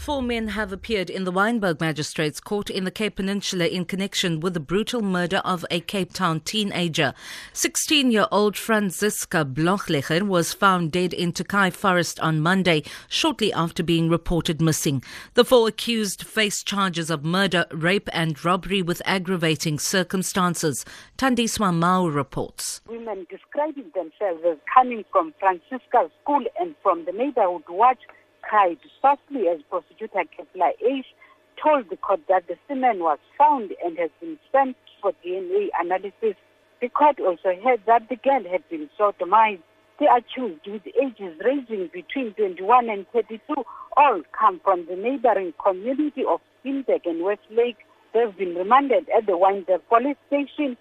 Four men have appeared in the Wynberg Magistrates Court in the Cape Peninsula in connection with the brutal murder of a Cape Town teenager. 16 year old Franziska Blöchliger was found dead in Tokai Forest on Monday, shortly after being reported missing. The four accused face charges of murder, rape, and robbery with aggravating circumstances. Tandiswa Mao reports. Women describing themselves as coming from Franziska's school and from the neighborhood watch cried softly as prosecutor Kepler H told the court that the semen was found and has been sent for DNA analysis. The court also heard that the girl had been sodomized. The accused, with ages ranging between 21 and 32, all come from the neighboring community of Steenberg and Westlake. They've been remanded at the Wynberg police station.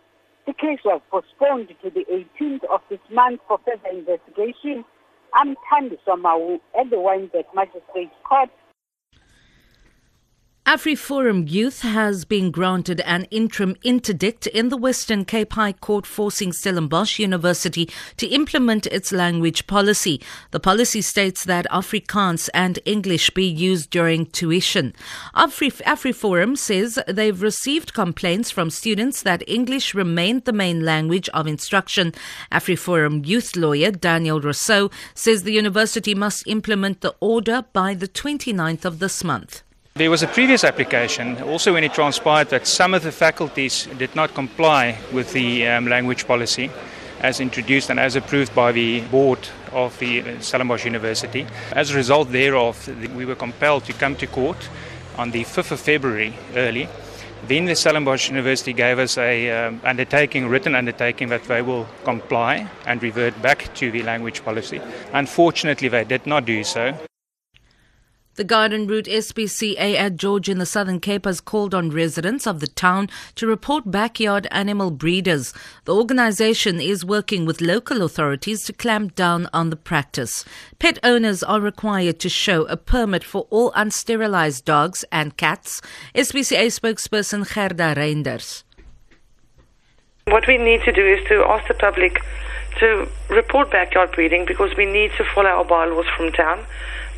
The case was postponed to the 18th of this month for further investigation. I'm Thandiswa Mau at the Wynberg Magistrates Court. AfriForum Youth has been granted an interim interdict in the Western Cape High Court forcing Stellenbosch University to implement its language policy. The policy states that Afrikaans and English be used during tuition. Afri- AfriForum says they've received complaints from students that English remained the main language of instruction. AfriForum youth lawyer Daniel Rousseau says the university must implement the order by the 29th of this month. There was a previous application, also when it transpired that some of the faculties did not comply with the um, language policy as introduced and as approved by the board of the Stellenbosch University. As a result thereof, we were compelled to come to court on the 5th of February early. Then the Stellenbosch University gave us a um, undertaking, written undertaking that they will comply and revert back to the language policy. Unfortunately, they did not do so. The Garden Route SPCA at George in the Southern Cape has called on residents of the town to report backyard animal breeders. The organization is working with local authorities to clamp down on the practice. Pet owners are required to show a permit for all unsterilized dogs and cats. SPCA spokesperson Gerda Reinders. What we need to do is to ask the public to report backyard breeding because we need to follow our bylaws from town.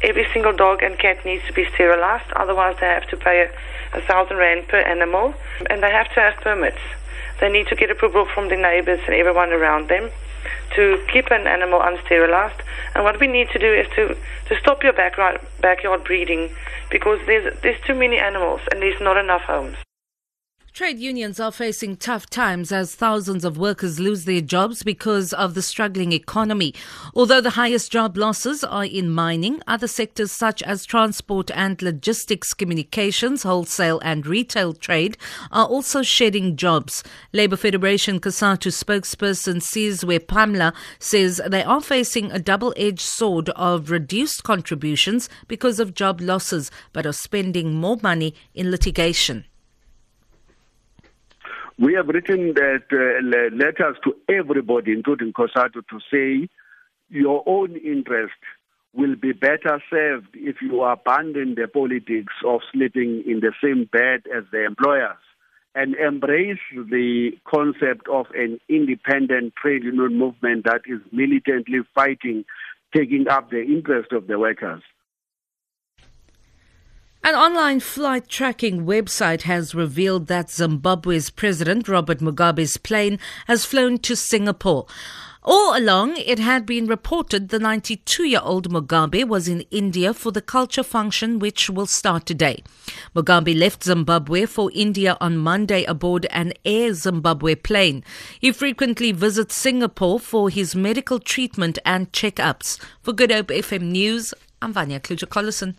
Every single dog and cat needs to be sterilized, otherwise they have to pay a, a thousand rand per animal, and they have to have permits. They need to get approval from the neighbors and everyone around them to keep an animal unsterilized. And what we need to do is to, to stop your backyard, backyard breeding because there's, there's too many animals and there's not enough homes. Trade unions are facing tough times as thousands of workers lose their jobs because of the struggling economy. Although the highest job losses are in mining, other sectors such as transport and logistics, communications, wholesale and retail trade are also shedding jobs. Labour Federation COSATU spokesperson Sizwe Pamla says they are facing a double-edged sword of reduced contributions because of job losses, but are spending more money in litigation. We have written that uh, letters to everybody, including COSATU, to say your own interest will be better served if you abandon the politics of sleeping in the same bed as the employers and embrace the concept of an independent trade union movement that is militantly fighting, taking up the interest of the workers. An online flight tracking website has revealed that Zimbabwe's President Robert Mugabe's plane has flown to Singapore. All along, it had been reported the 92 year old Mugabe was in India for the culture function, which will start today. Mugabe left Zimbabwe for India on Monday aboard an Air Zimbabwe plane. He frequently visits Singapore for his medical treatment and checkups. For Good Hope FM News, I'm Vanya Kluter-Collison.